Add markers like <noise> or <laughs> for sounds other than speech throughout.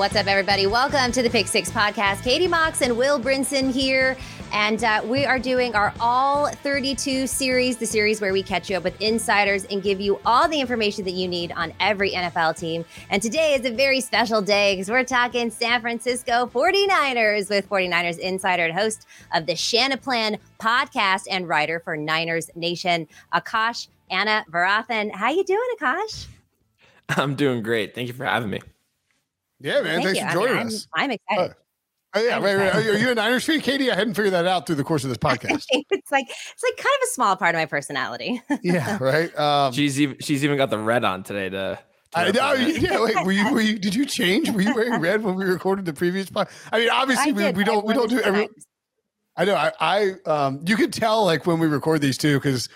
What's up, everybody? Welcome to the Pick Six podcast. Katie Mox and Will Brinson here. And uh, we are doing our All 32 series, the series where we catch you up with insiders and give you all the information that you need on every NFL team. And today is a very special day because we're talking San Francisco 49ers with 49ers insider and host of the Shanaplan podcast and writer for Niners Nation, Akash Anavarathan. How you doing, Akash? I'm doing great. Thank you for having me. Yeah, man. Thank Thanks you. for I mean, joining I'm- us. I'm excited. Oh, yeah, I'm wait, wait, excited. Are you a Niners fan, Katie? I hadn't figured that out through the course of this <laughs> podcast. it's like it's like kind of a small part of my personality. yeah, <laughs> right. Um, She's even she's even got the red on today to. to I know. Yeah, wait. Were you? Were you? Did you change? Were you wearing red when we recorded the previous pod? I mean, obviously, I we, did. we don't we don't do every. I know. I, I um, you could tell like when we record these too, because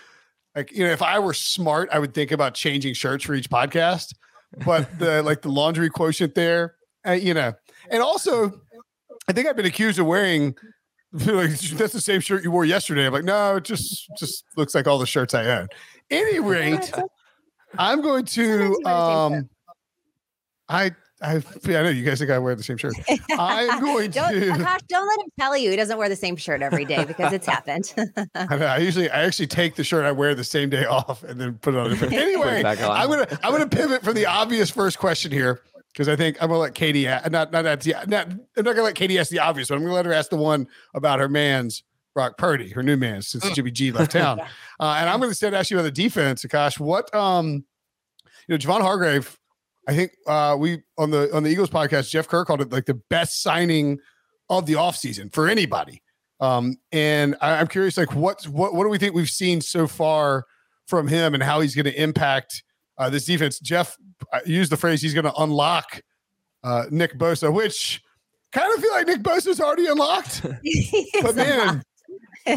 like you know, if I were smart, I would think about changing shirts for each podcast. But the like the laundry quotient there, uh, you know, and also, I think I've been accused of wearing. <laughs> Like, that's the same shirt you wore yesterday. I'm like, no, it just just looks like all the shirts I own. Any rate, I'm going to. wear the same shirt. Um, I I I know you guys think I wear the same shirt. <laughs> I'm going don't, to. Akash, don't let him tell you he doesn't wear the same shirt every day because it's happened. <laughs> I, know, I usually I actually take the shirt I wear the same day off and then put it on. <laughs> Anyway, it on. I'm gonna I'm gonna pivot from the obvious first question here because I think I'm gonna let Katie not not that's the not I'm not gonna let Katie ask the obvious one. I'm gonna let her ask the one about her man's Brock Purdy, her new man since Jimmy G left town. Uh, and I'm gonna instead ask you about the defense, Akash. What um you know Javon Hargrave. I think uh, we on the on the Eagles podcast, Jeff Kerr called it like the best signing of the offseason for anybody. Um, and I, I'm curious, like what what what do we think we've seen so far from him and how he's going to impact uh, this defense? Jeff used the phrase he's going to unlock uh, Nick Bosa, which kind of feel like Nick Bosa's already unlocked. <laughs> But man,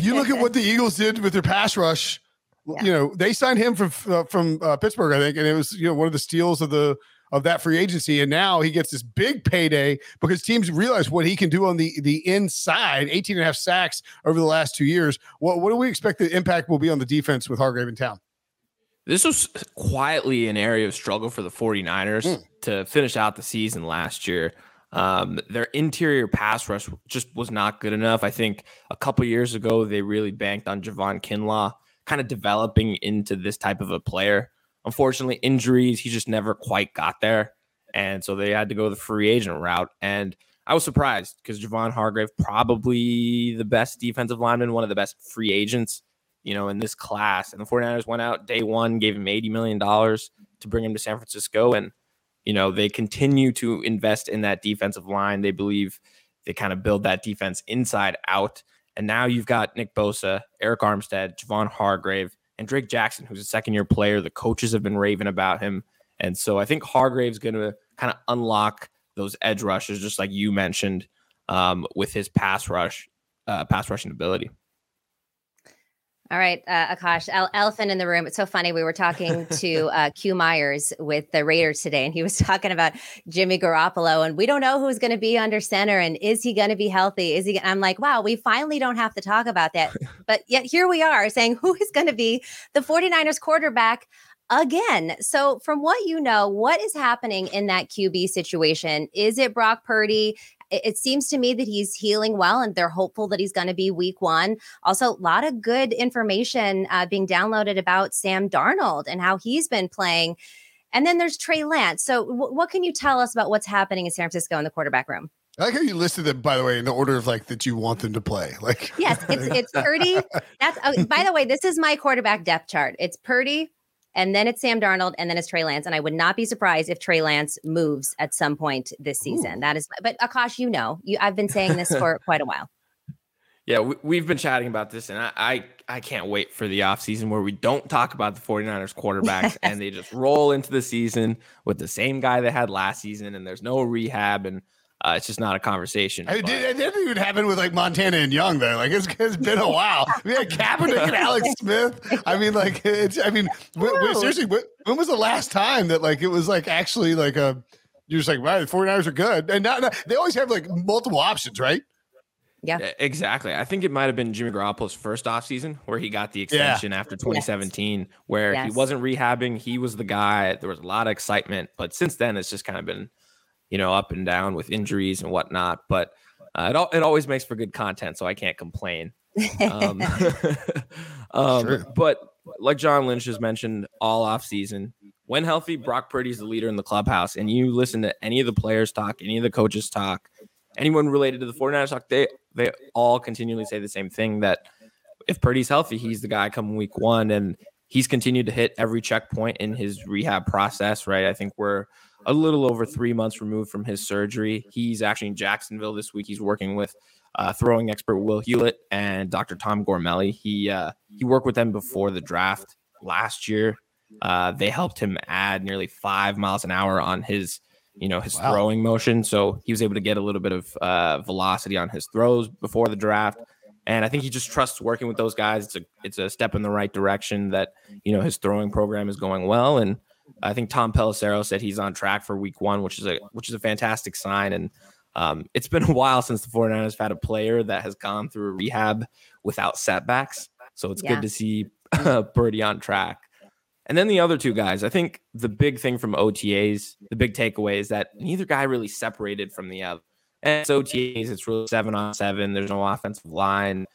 you look at what the Eagles did with their pass rush. Yeah. You know, they signed him from uh, from uh, Pittsburgh, I think, and it was you know one of the steals of the of that free agency. And now he gets this big payday because teams realize what he can do on the the inside. 18 and a half sacks over the last two years. What what do we expect the impact will be on the defense with Hargrave in town? This was quietly an area of struggle for the 49ers Mm. to finish out the season last year. Um, their interior pass rush just was not good enough. I think a couple years ago, they really banked on Javon Kinlaw, kind of developing into this type of a player. Unfortunately, injuries, he just never quite got there. And so they had to go the free agent route. And I was surprised because Javon Hargrave, probably the best defensive lineman, one of the best free agents, you know, in this class. And the 49ers went out day one, gave him $80 million to bring him to San Francisco. And, you know, they continue to invest in that defensive line. They believe they kind of build that defense inside out. And now you've got Nick Bosa, Arik Armstead, Javon Hargrave, and Drake Jackson, who's a second year player. The coaches have been raving about him. And so I think Hargrave's going to kind of unlock those edge rushes, just like you mentioned. um, with his pass rush, uh, pass rushing ability. All right, uh, Akash, el- elephant in the room. It's so funny. We were talking <laughs> to uh, Q Myers with the Raiders today, and he was <laughs> talking about Jimmy Garoppolo, and we don't know who's going to be under center, and is he going to be healthy? Is he? I'm like, wow, we finally don't have to talk about that. <laughs> But yet here we are saying who is going to be the 49ers quarterback again. So, from what you know, what is happening in that QB situation? Is it Brock Purdy? It, it seems to me that he's healing well and they're hopeful that he's going to be week one. Also, a lot of good information uh, being downloaded about Sam Darnold and how he's been playing. And then there's Trey Lance. So, w- what can you tell us about what's happening in San Francisco in the quarterback room? I like how you listed them, by the way, in the order of like that you want them to play. Like, yes, it's it's Purdy. That's oh, by the way, this is my quarterback depth chart. It's Purdy, and then it's Sam Darnold, and then it's Trey Lance. And I would not be surprised if Trey Lance moves at some point this season. Ooh. That is, but Akash, you know, you I've been saying this for <laughs> quite a while. Yeah, we, have been chatting about this, and I, I, I can't wait for the offseason where we don't talk about the 49ers quarterbacks <laughs> yes. and they just roll into the season with the same guy they had last season, and there's no rehab and uh, it's just not a conversation. It, it, didn't even happen with like Montana and Young though. Like it's, it's been a while. <laughs> We had Kaepernick and Alex Smith. I mean, like it's. I mean, seriously, when was the last time that like it was like actually like a? You're just like, right, the 49ers are good, and not, not they always have like multiple options, right? Yeah. exactly. I think it might have been Jimmy Garoppolo's first offseason where he got the extension yeah. after 2017, yes. where yes. he wasn't rehabbing. He was the guy. There was a lot of excitement, but since then, it's just kind of been you know, up and down with injuries and whatnot. But uh, it all, it always makes for good content, so I can't complain. Um, <laughs> um, sure. But like John Lynch has mentioned, all off season, when healthy, Brock Purdy is the leader in the clubhouse. And you listen to any of the players talk, any of the coaches talk, anyone related to the 49ers talk, they they all continually say the same thing that if Purdy's healthy, he's the guy come week one. And he's continued to hit every checkpoint in his rehab process, right? I think we're a little over three months removed from his surgery. He's actually in Jacksonville this week. He's working with uh, throwing expert Will Hewlett and Dr. Tom Gormely. He uh, he worked with them before the draft last year. Uh, they helped him add nearly five miles an hour on his you know his wow. throwing motion, so he was able to get a little bit of uh, velocity on his throws before the draft. And I think he just trusts working with those guys. It's a it's a step in the right direction. That you know his throwing program is going well, and I think Tom Pelissero said he's on track for week one, which is a which is a fantastic sign. And um, it's been <laughs> a while since the 49ers have had a player that has gone through a rehab without setbacks. So it's yeah. good to see <laughs> Purdy on track. And then the other two guys, I think the big thing from OTAs, the big takeaway is that neither guy really separated from the other. And it's OTAs, it's really seven on seven. There's no offensive line,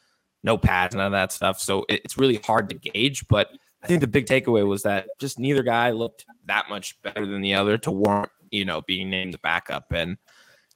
no pads, none of that stuff. So it's really hard to gauge. But I think the big takeaway was that just neither guy looked that much better than the other to warrant, you know, being named the backup. And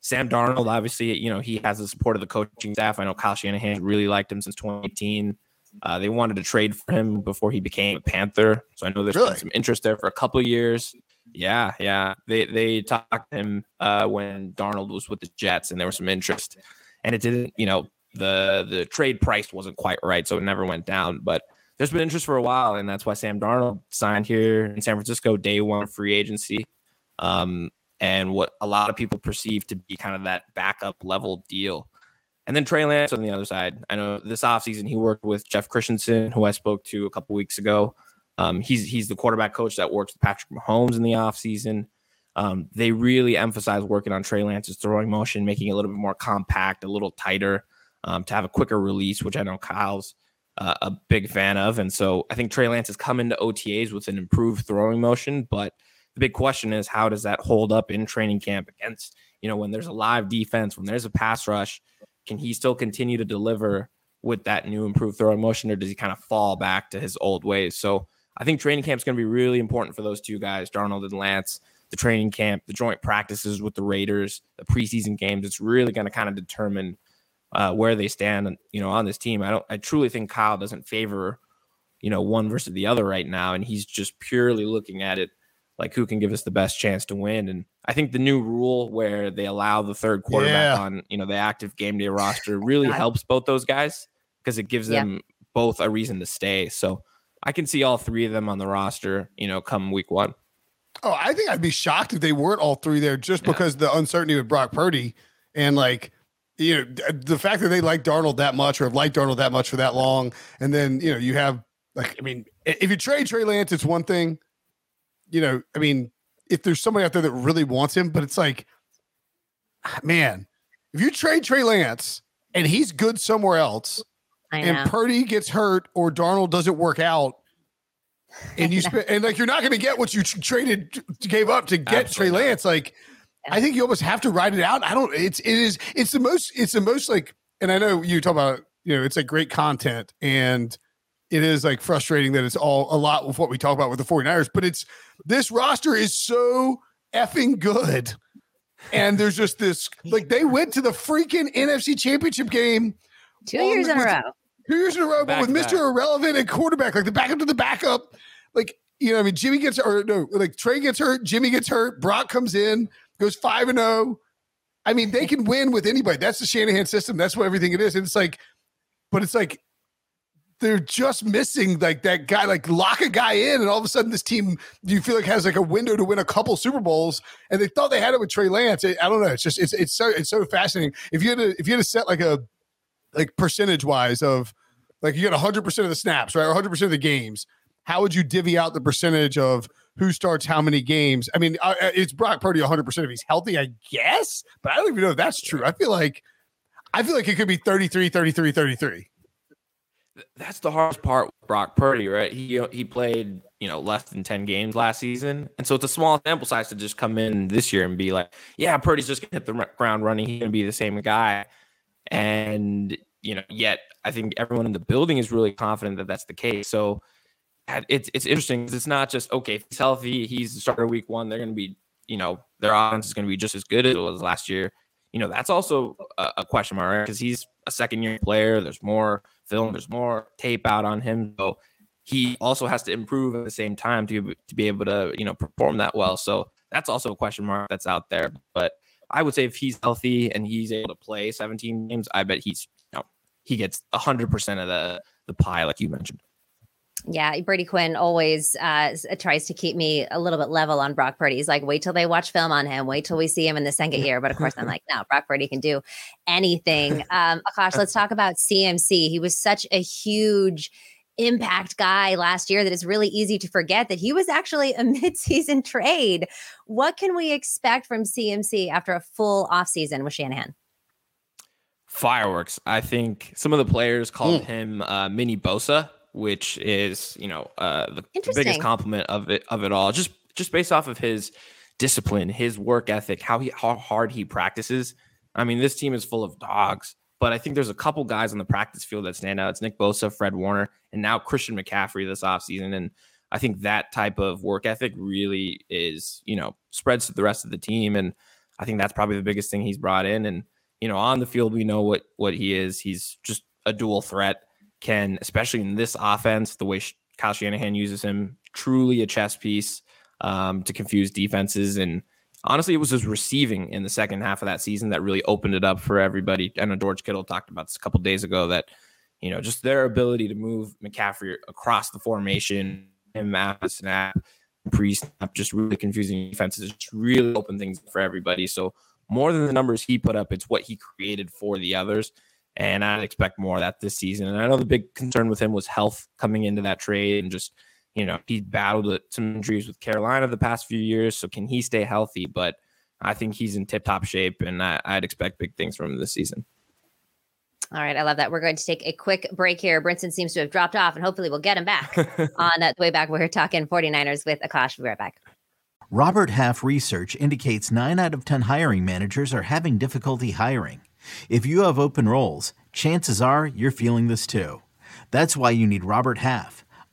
Sam Darnold, obviously, you know, he has the support of the coaching staff. I know Kyle Shanahan really liked him since 2018. Uh, they wanted to trade for him before he became a Panther. So I know there's really? been some interest there for a couple of years. Yeah, yeah. They they talked to him uh, when Darnold was with the Jets, and there was some interest. And it didn't, you know, the the trade price wasn't quite right, so it never went down. But there's been interest for a while, and that's why Sam Darnold signed here in San Francisco day one free agency. Um, and what a lot of people perceive to be kind of that backup level deal. And then Trey Lance on the other side. I know this offseason he worked with Jeff Christensen, who I spoke to a couple weeks ago. Um, he's he's the quarterback coach that works with Patrick Mahomes in the offseason. Um, they really emphasize working on Trey Lance's throwing motion, making it a little bit more compact, a little tighter, um, to have a quicker release, which I know Kyle's uh, a big fan of. And so I think Trey Lance has come into OTAs with an improved throwing motion, but the big question is how does that hold up in training camp against, you know, when there's a live defense, when there's a pass rush, can he still continue to deliver with that new improved throwing motion or does he kind of fall back to his old ways? So I think training camp is going to be really important for those two guys, Darnold and Lance. The training camp, the joint practices with the Raiders, the preseason games, it's really going to kind of determine uh, where they stand, you know, on this team. I don't. I truly think Kyle doesn't favor, you know, one versus the other right now, and he's just purely looking at it like who can give us the best chance to win. And I think the new rule where they allow the third quarterback yeah. on, you know, the active game day roster really <laughs> helps both those guys because it gives them yeah. both a reason to stay. So I can see all three of them on the roster, you know, come week one. Oh, I think I'd be shocked if they weren't all three there just yeah. because the uncertainty with Brock Purdy and like you know, the fact that they like Darnold that much or have liked Darnold that much for that long, and then you know you have like, I mean, if you trade Trey Lance, it's one thing. You know, I mean, if there's somebody out there that really wants him, but it's like, ah, man, if you trade Trey Lance and he's good somewhere else, and Purdy gets hurt or Darnold doesn't work out, and you <laughs> spend and like you're not going to get what you traded gave up to get Absolutely. Trey Lance, like I think you almost have to ride it out. I don't. It's it is it's the most it's the most like, and I know you talk about you know it's like great content and it is like frustrating that it's all a lot of what we talk about with the 49ers, but it's this roster is so effing good. And there's just this like they went to the freaking NFC championship game two years in a row. Two years in a row, back but with Mr. Irrelevant and quarterback, like the backup to the backup. Like, you know, I mean, Jimmy gets or no, like Trey gets hurt, Jimmy gets hurt, Brock comes in goes five and zero. Oh. I mean, they can win with anybody. That's the Shanahan system. That's what everything it is. And it's like, but it's like they're just missing like that guy, like lock a guy in, and all of a sudden this team you feel like has like a window to win a couple Super Bowls, and they thought they had it with Trey Lance. I don't know. It's just it's it's so it's so fascinating. If you had to if you had to set like a like percentage wise of like you get hundred percent of the snaps, right, or hundred percent of the games, how would you divvy out the percentage of who starts how many games. I mean, uh, uh it's Brock Purdy 100% if he's healthy, I guess, but I don't even know if that's true. I feel like I feel like it could be 33 33 33. That's the hardest part with Brock Purdy, right? He he played, you know, less than 10 games last season. And so it's a small sample size to just come in this year and be like, yeah, Purdy's just going to hit the ground running. He's going to be the same guy. And, you know, yet I think everyone in the building is really confident that that's the case. So, it's it's interesting because it's not just okay. If he's healthy, he's the starter week one. They're going to be, you know, their offense is going to be just as good as it was last year. You know, that's also a, a question mark? Because he's a second year player. There's more film. There's more tape out on him. So he also has to improve at the same time to to be able to you know perform that well. So that's also a question mark that's out there. But I would say if he's healthy and he's able to play 17 games, I bet he's you know he gets 100 percent of the the pie, like you mentioned. Yeah, Brady Quinn always uh, tries to keep me a little bit level on Brock Purdy. He's like, wait till they watch film on him. Wait till we see him in the second year. But of course, I'm like, no, Brock Purdy can do anything. <laughs> Um, Akash, let's talk about CMC. He was such a huge impact guy last year that it's really easy to forget that he was actually a <laughs> midseason trade. What can we expect from CMC after a full offseason with Shanahan? Fireworks. I think some of the players called mm. him uh, Mini Bosa which is you know uh, the biggest compliment of it of it all. Just just based off of his discipline, his work ethic, how he how hard he practices. I mean, this team is full of dogs, but I think there's a couple guys on the practice field that stand out. It's Nick Bosa, Fred Warner, and now Christian McCaffrey this offseason. And I think that type of work ethic really is, you know, spreads to the rest of the team. And I think that's probably the biggest thing he's brought in. And, you know, on the field, we know what what he is. He's just a dual threat can, especially in this offense, the way Kyle Shanahan uses him, truly a chess piece um, to confuse defenses. And honestly, it was his receiving in the second half of that season that really opened it up for everybody. I know George Kittle talked about this a couple days ago that, you know, just their ability to move McCaffrey across the formation, him after snap, pre snap, just really confusing defenses, just really open things for everybody. So, more than the numbers he put up, it's what he created for the others. And I'd expect more of that this season. And I know the big concern with him was health coming into that trade and just, you know, he battled some injuries with Carolina the past few years. So can he stay healthy? But I think he's in tip top shape and I, would expect big things from him this season. All right, I love that. We're going to take a quick break here. Brinson seems to have dropped off, and hopefully we'll get him back <laughs> on uh, the way back. We're talking 49ers with Akash. We'll be right back. Robert Half research indicates nine out of 10 hiring managers are having difficulty hiring. If you have open roles, chances are you're feeling this too. That's why you need Robert Half.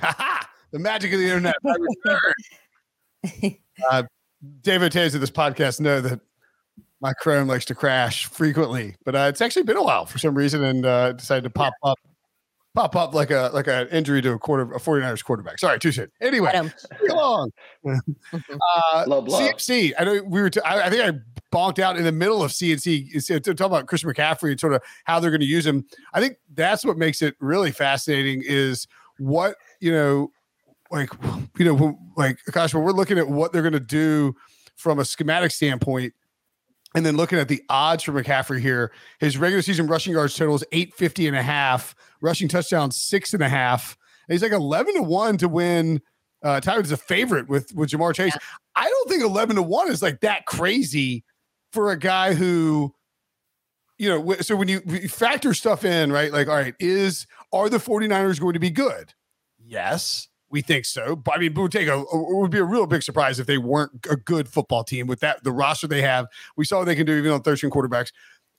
Ha <laughs> The magic of the internet. <laughs> uh, David Tays of this podcast know that my Chrome likes to crash frequently, but uh, it's actually been a while for some reason, and uh, decided to pop up, pop up like a like an injury to a quarter a 49ers quarterback. Sorry, too soon. Anyway, go on. uh, CMC. I know we were. T- I, I think I bonked out in the middle of CMC to talk about Chris McCaffrey and sort of how they're going to use him. I think that's what makes it really fascinating. Is what you know, like you know, like gosh, when we're looking at what they're going to do from a schematic standpoint and then looking at the odds for McCaffrey here, his regular season rushing yards total is 850 and a half, rushing touchdowns six and a half. And he's like 11 to 1 to win. Uh, Tyler's a favorite with, with Ja'Marr Chase. Yeah. I don't think 11 to 1 is like that crazy for a guy who, you know, so when you, when you factor stuff in, right? Like, all right, is, are the 49ers going to be good? Yes. We think so. I mean, would take a it would be a real big surprise if they weren't a good football team with that the roster they have. We saw what they can do even on 13 quarterbacks.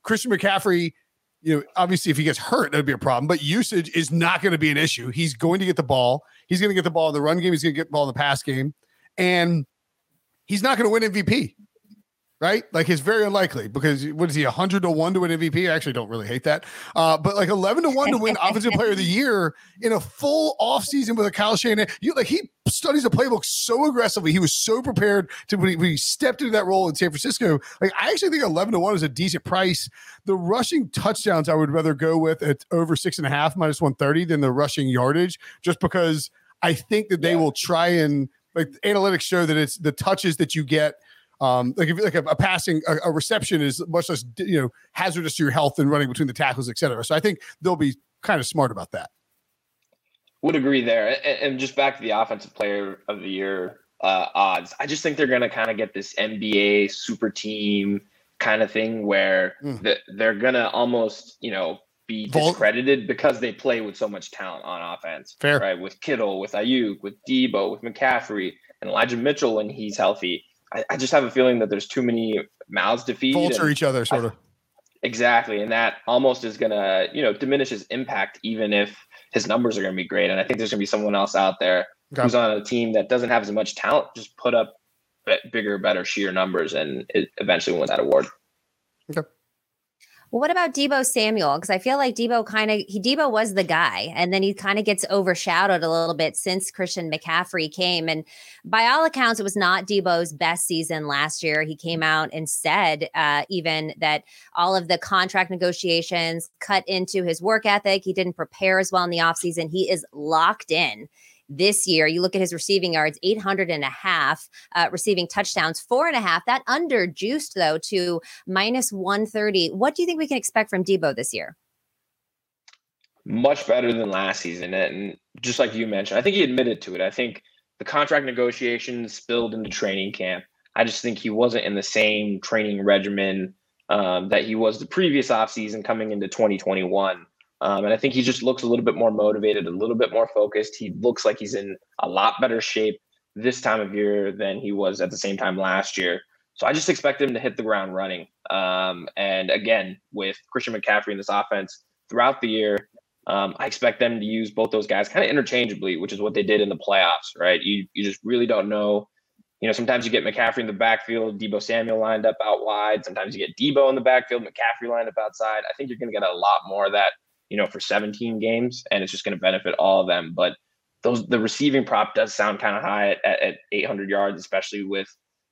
Christian McCaffrey, you know, obviously if he gets hurt, that'd be a problem. But usage is not going to be an issue. He's going to get the ball. He's going to get the ball in the run game. He's going to get the ball in the pass game, and he's not going to win MVP right? Like it's very unlikely because what is he, 100 to 1 to win MVP? I actually don't really hate that. Uh, but like 11 to 1 to win Offensive Player of the Year in a full offseason with a Kyle Shanahan. You like he studies the playbook so aggressively. He was so prepared to when he, when he stepped into that role in San Francisco. Like I actually think 11 to 1 is a decent price. The rushing touchdowns I would rather go with at over six and a half minus 130 than the rushing yardage, just because I think that they yeah. will try and like analytics show that it's the touches that you get um, like if like a, a passing a, a, reception is much less you know hazardous to your health than running between the tackles, et cetera. So I think they'll be kind of smart about that. Would agree there, and, and just back to the offensive player of the year uh, odds. I just think they're going to kind of get this NBA super team kind of thing where mm. the, they're going to almost you know be discredited because they play with so much talent on offense. Fair. Right. With Kittle, with Aiyuk, with Deebo, with McCaffrey, and Elijah Mitchell when he's healthy. I, I, just have a feeling that there's too many mouths to feed. Vulture each other, sort I, of. Exactly, and that almost is gonna, you know, diminish his impact, even if his numbers are gonna be great. And I think there's gonna be someone else out there okay. who's on a team that doesn't have as much talent, just put up bigger, better, sheer numbers, and it eventually win that award. Okay. Well, what about Deebo Samuel? Because I feel like Deebo kind of he Deebo was the guy, and then he kind of gets overshadowed a little bit since Christian McCaffrey came. And by all accounts, it was not Deebo's best season last year. He came out and said uh, even that all of the contract negotiations cut into his work ethic. He didn't prepare as well in the offseason. He is locked in this year. You look at his receiving yards, 800 and a half, uh, receiving touchdowns, four and a half. That under juiced though to minus 130. What do you think we can expect from Deebo this year? Much better than last season. And just like you mentioned, I think he admitted to it. I think the contract negotiations spilled into training camp. I just think he wasn't in the same training regimen um, that he was the previous offseason coming into 2021. Um, and I think he just looks a little bit more motivated, a little bit more focused. He looks like he's in a lot better shape this time of year than he was at the same time last year. So I just expect him to hit the ground running. Um, and again, with Christian McCaffrey in this offense throughout the year, um, I expect them to use both those guys kind of interchangeably, which is what they did in the playoffs, right? You you just really don't know. You know, sometimes you get McCaffrey in the backfield, Deebo Samuel lined up out wide. Sometimes you get Deebo in the backfield, McCaffrey lined up outside. I think you're going to get a lot more of that you know, for 17 games, and it's just going to benefit all of them. But those the receiving prop does sound kind of high at, at, at 800 yards, especially with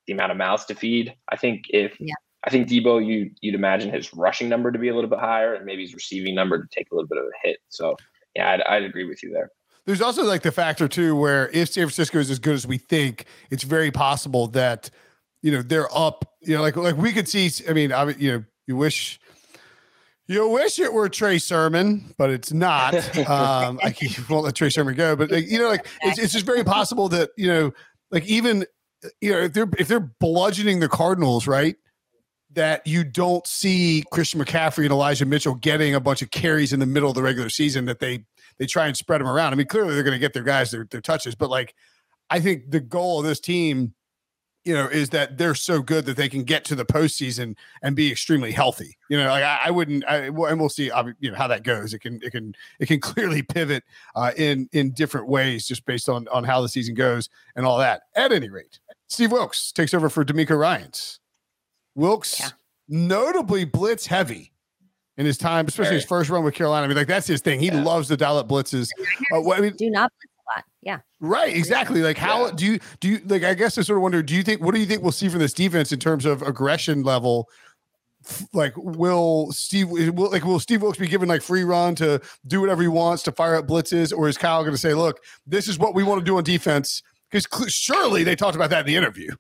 the amount of mouths to feed. I think if yeah. I think Deebo, you you'd imagine his rushing number to be a little bit higher, and maybe his receiving number to take a little bit of a hit. So yeah, I'd, I'd agree with you there. There's also like the factor too, where if San Francisco is as good as we think, it's very possible that you know they're up. You know, like like we could see. I mean, I you know, you wish you wish it were Trey Sermon, but it's not. <laughs> Um, I <laughs> won't let Trey Sermon go, but like, you know, like it's, it's just very possible that you know, like even you know, if they're if they're bludgeoning the Cardinals, right? that you don't see Christian McCaffrey and Elijah Mitchell getting a bunch of carries in the middle of the regular season that they they try and spread them around. I mean, clearly they're going to get their guys their, their touches, but like I think the goal of this team, you know, is that they're so good that they can get to the postseason and be extremely healthy. You know, like I, I wouldn't, I, and we'll see, you know, how that goes. It can, it can, it can <laughs> clearly pivot uh, in in different ways just based on on how the season goes and all that. At any rate, Steve Wilks takes over for DeMeco Ryans. Wilks yeah. notably blitz heavy in his time, especially his first run with Carolina. I mean, like that's his thing. He yeah. loves the dial up blitzes. Uh, well, I mean, do not blitz. Yeah. Right. Exactly. Like how yeah. do you do you like? I guess I sort of wonder. Do you think what do you think we'll see from this defense in terms of aggression level? Like will Steve will like will Steve Wilks be given like free run to do whatever he wants to fire up blitzes, or is Kyle going to say, "Look, this is what we want to do on defense"? Because surely they talked about that in the interview.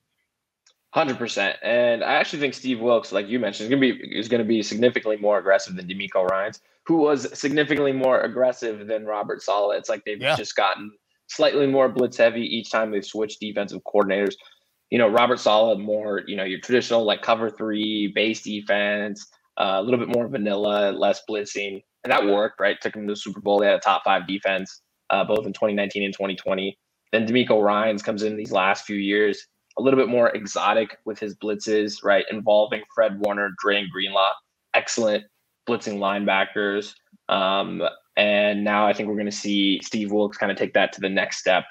Hundred percent, and I actually think Steve Wilks, like you mentioned, is going to be is going to be significantly more aggressive than DeMeco Ryans, who was significantly more aggressive than Robert Saleh. It's like they've yeah. just gotten slightly more blitz heavy each time they've switched defensive coordinators. You know, Robert Saleh more, you know, your traditional like cover three base defense, uh, a little bit more vanilla, less blitzing, and that worked. Right, took them to the Super Bowl. They had a top five defense uh, both in 2019 and 2020. Then DeMeco Ryans comes in these last few years a little bit more exotic with his blitzes, right? Involving Fred Warner, Dre, Greenlaw. Excellent blitzing linebackers. Um, and now I think we're going to see Steve Wilks kind of take that to the next step.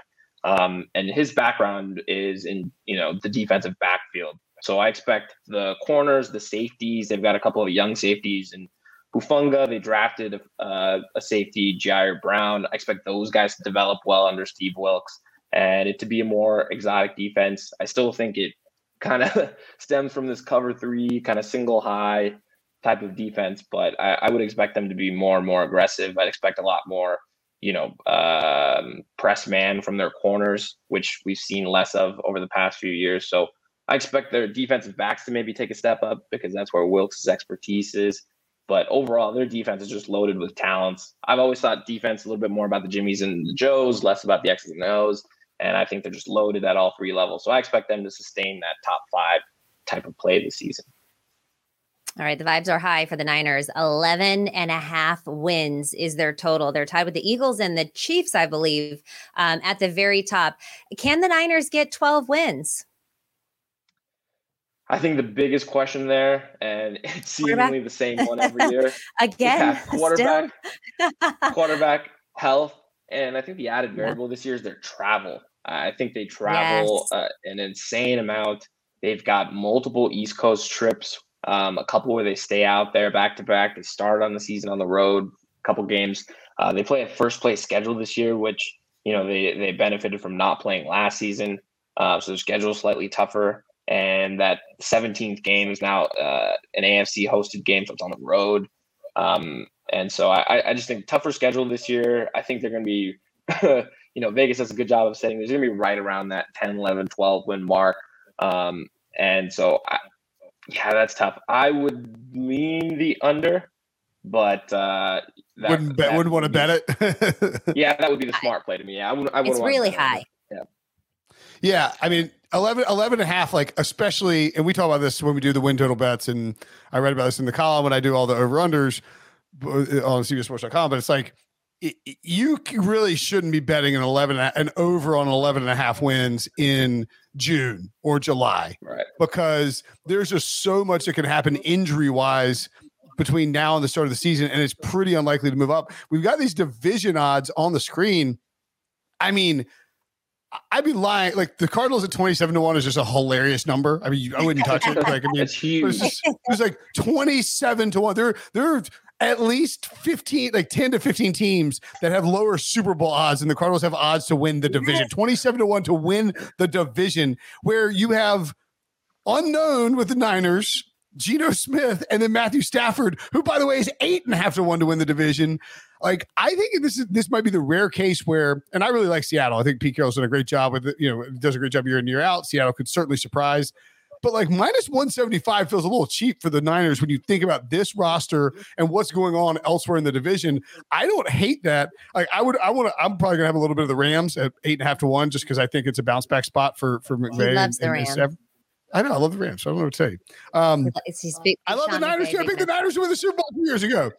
Um, and his background is in, you know, the defensive backfield. So I expect the corners, the safeties, they've got a couple of young safeties and Hufanga, they drafted uh, a safety, Ji'Ayir Brown. I expect those guys to develop well under Steve Wilks and it to be a more exotic defense. I still think it kind of <laughs> stems from this cover three, kind of single high type of defense, but I, I, would expect them to be more and more aggressive. I'd expect a lot more, you know, um, press man from their corners, which we've seen less of over the past few years. So I expect their defensive backs to maybe take a step up because that's where Wilks' expertise is. But overall, their defense is just loaded with talents. I've always thought defense a little bit more about the Jimmies and the Joes, less about the X's and O's. And I think they're just loaded at all three levels. So I expect them to sustain that top five type of play this season. All right, the vibes are high for the Niners. 11 and a half wins is their total. They're tied with the Eagles and the Chiefs, I believe, um, at the very top. Can the Niners get 12 wins? I think the biggest question there, and <laughs> it's seemingly the same one every year. <laughs> Again, <laughs> quarterback, quarterback health and I think the added variable yeah. this year is their travel. I think they travel yes. uh, an insane amount. They've got multiple East Coast trips, um, a couple where they stay out there back to back. They start on the season on the road, a couple games. Uh, they play a first place schedule this year, which you know they they benefited from not playing last season. Uh, so the schedule is slightly tougher, and that 17th game is now uh, an AFC hosted game, so it's on the road. Um, and so I, I just think tougher schedule this year. I think they're going to be, <laughs> you know, Vegas does a good job of saying there's going to be right around that 10, 11, 12 win mark. Um, and so, I, yeah, that's tough. I would lean the under, but uh, that, wouldn't bet, wouldn't want to bet it. <laughs> yeah, that would be the smart play to me. Yeah, I would. I it's really high. Yeah. Yeah, I mean 11, 11 and a half, like especially, and we talk about this when we do the win total bets, and I read about this in the column when I do all the over unders on CBSSports.com, but it's like it, you really shouldn't be betting an 11 an over on 11 and a half wins in June or July. Right. Because there's just so much that can happen injury wise between now and the start of the season, and it's pretty unlikely to move up. We've got these division odds on the screen. I mean, I'd be lying. Like the Cardinals at 27 to 1 is just a hilarious number. I mean, I wouldn't touch it. Like, I mean, <laughs> it's huge. It's, just, it's like 27 to 1. They're, they're, at least 15, like 10 to 15 teams that have lower Super Bowl odds, and the Cardinals have odds to win the division 27 to 1 to win the division, where you have unknown with the Niners, Geno Smith, and then Matthew Stafford, who, by the way, is eight and a half to one to win the division. Like, I think this is this might be the rare case where, and I really like Seattle. I think Pete Carroll's done a great job with it, you know, does a great job year in, year out. Seattle could certainly surprise but like minus 175 feels a little cheap for the Niners when you think about this roster and what's going on elsewhere in the division. I don't hate that. Like I would, I want to, I'm probably gonna have a little bit of the Rams at eight and a half to one just because I think it's a bounce back spot for for McVay. He loves and, the Rams. I know. I love the Rams. I don't know what to tell you. Um, it's big. I love the Niners. too. I picked the Niners to win the Super Bowl two years ago.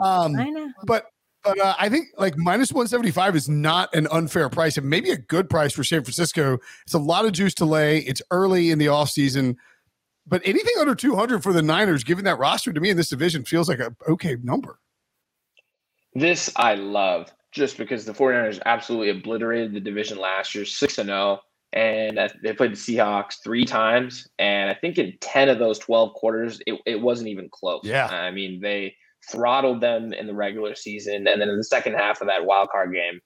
Um, I know. but but uh, I think like minus 175 is not an unfair price and maybe a good price for San Francisco. It's a lot of juice to lay. It's early in the offseason. But anything under 200 for the Niners, given that roster to me in this division, feels like a okay number. This I love just because the 49ers absolutely obliterated the division last year, 6 and 0. And uh, they played the Seahawks three times. And I think in 10 of those 12 quarters, it, it wasn't even close. Yeah. I mean, they throttled them in the regular season. And then in the second half of that wild card game,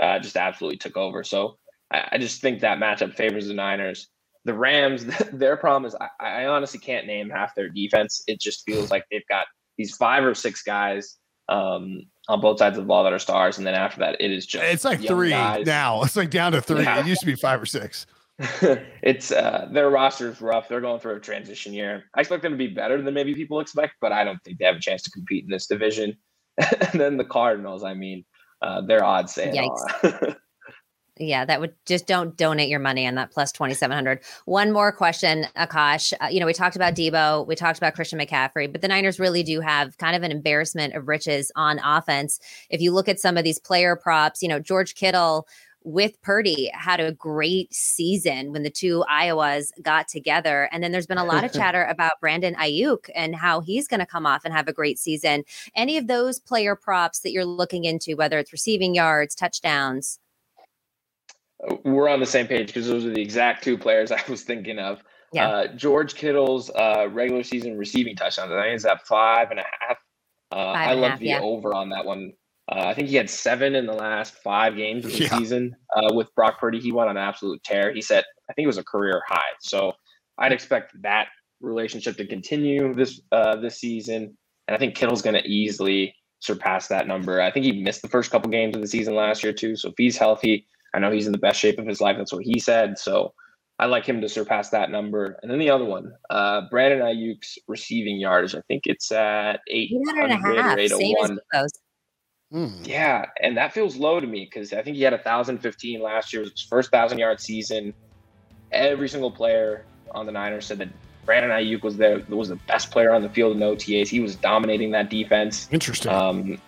uh, just absolutely took over. So I, I just think that matchup favors the Niners. The Rams, <laughs> their problem is I, I honestly can't name half their defense. It just feels like they've got these five or six guys um, on both sides of the ball that are stars, and then after that, it is just It's like three guys. now. It's like down to three. Yeah. It used to be five or six. <laughs> it's uh, their roster is rough. They're going through a transition year. I expect them to be better than maybe people expect, but I don't think they have a chance to compete in this division. <laughs> and then the Cardinals, I mean, uh, their odds say. <laughs> Yeah, that would just don't donate your money on that plus 2700. One more question, Akash. Uh, you know, we talked about Deebo, we talked about Christian McCaffrey, but the Niners really do have kind of an embarrassment of riches on offense. If you look at some of these player props, you know, George Kittle with Purdy had a great season when the two Iowas got together. And then there's been a lot of <laughs> chatter about Brandon Aiyuk and how he's going to come off and have a great season. Any of those player props that you're looking into, whether it's receiving yards, touchdowns? We're on the same page because those are the exact two players <laughs> I was thinking of. Yeah. Uh, George Kittle's uh, regular season receiving touchdowns. I think it's at five and a half. Uh, I love half, the yeah. over on that one. Uh, I think he had seven in the last five games of the Yeah. season uh, with Brock Purdy. He went on an absolute tear. He said, I think it was a career high. So I'd expect that relationship to continue this uh, this season. And I think Kittle's going to easily surpass that number. I think he missed the first couple games of the season last year too. So if he's healthy, I know he's in the best shape of his life. That's what he said. So I like him to surpass that number. And then the other one, uh, Brandon Aiyuk's receiving yards. I think it's at 800 and a 800 or half, same as 801. Hmm. Yeah, and that feels low to me because I think he had a thousand fifteen last year. It was his first thousand yard season. Every single player on the Niners said that Brandon Aiyuk was there was the best player on the field in OTAs. He was dominating that defense. Interesting. Um,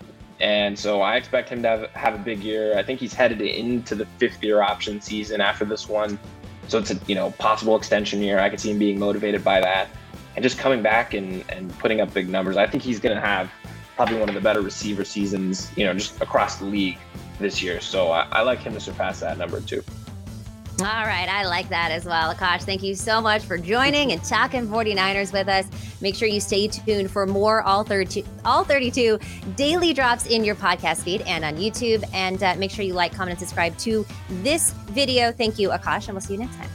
and so I expect him to have, have a big year. I think he's headed into the fifth year option season after this one. So it's a you know possible extension year. I could see him being motivated by that and just coming back and, and putting up big numbers. I think he's going to have probably one of the better receiver seasons, you know, just across the league this year. So I, I like him to surpass that number too. All right, I like that as well. Akash, thank you so much for joining and talking 49ers with us. Make sure you stay tuned for more all 32, all 32 daily drops in your podcast feed and on YouTube. And uh, make sure you like, comment, and subscribe to this video. Thank you, Akash, and we'll see you next time.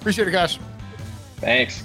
Appreciate it, Akash. Thanks.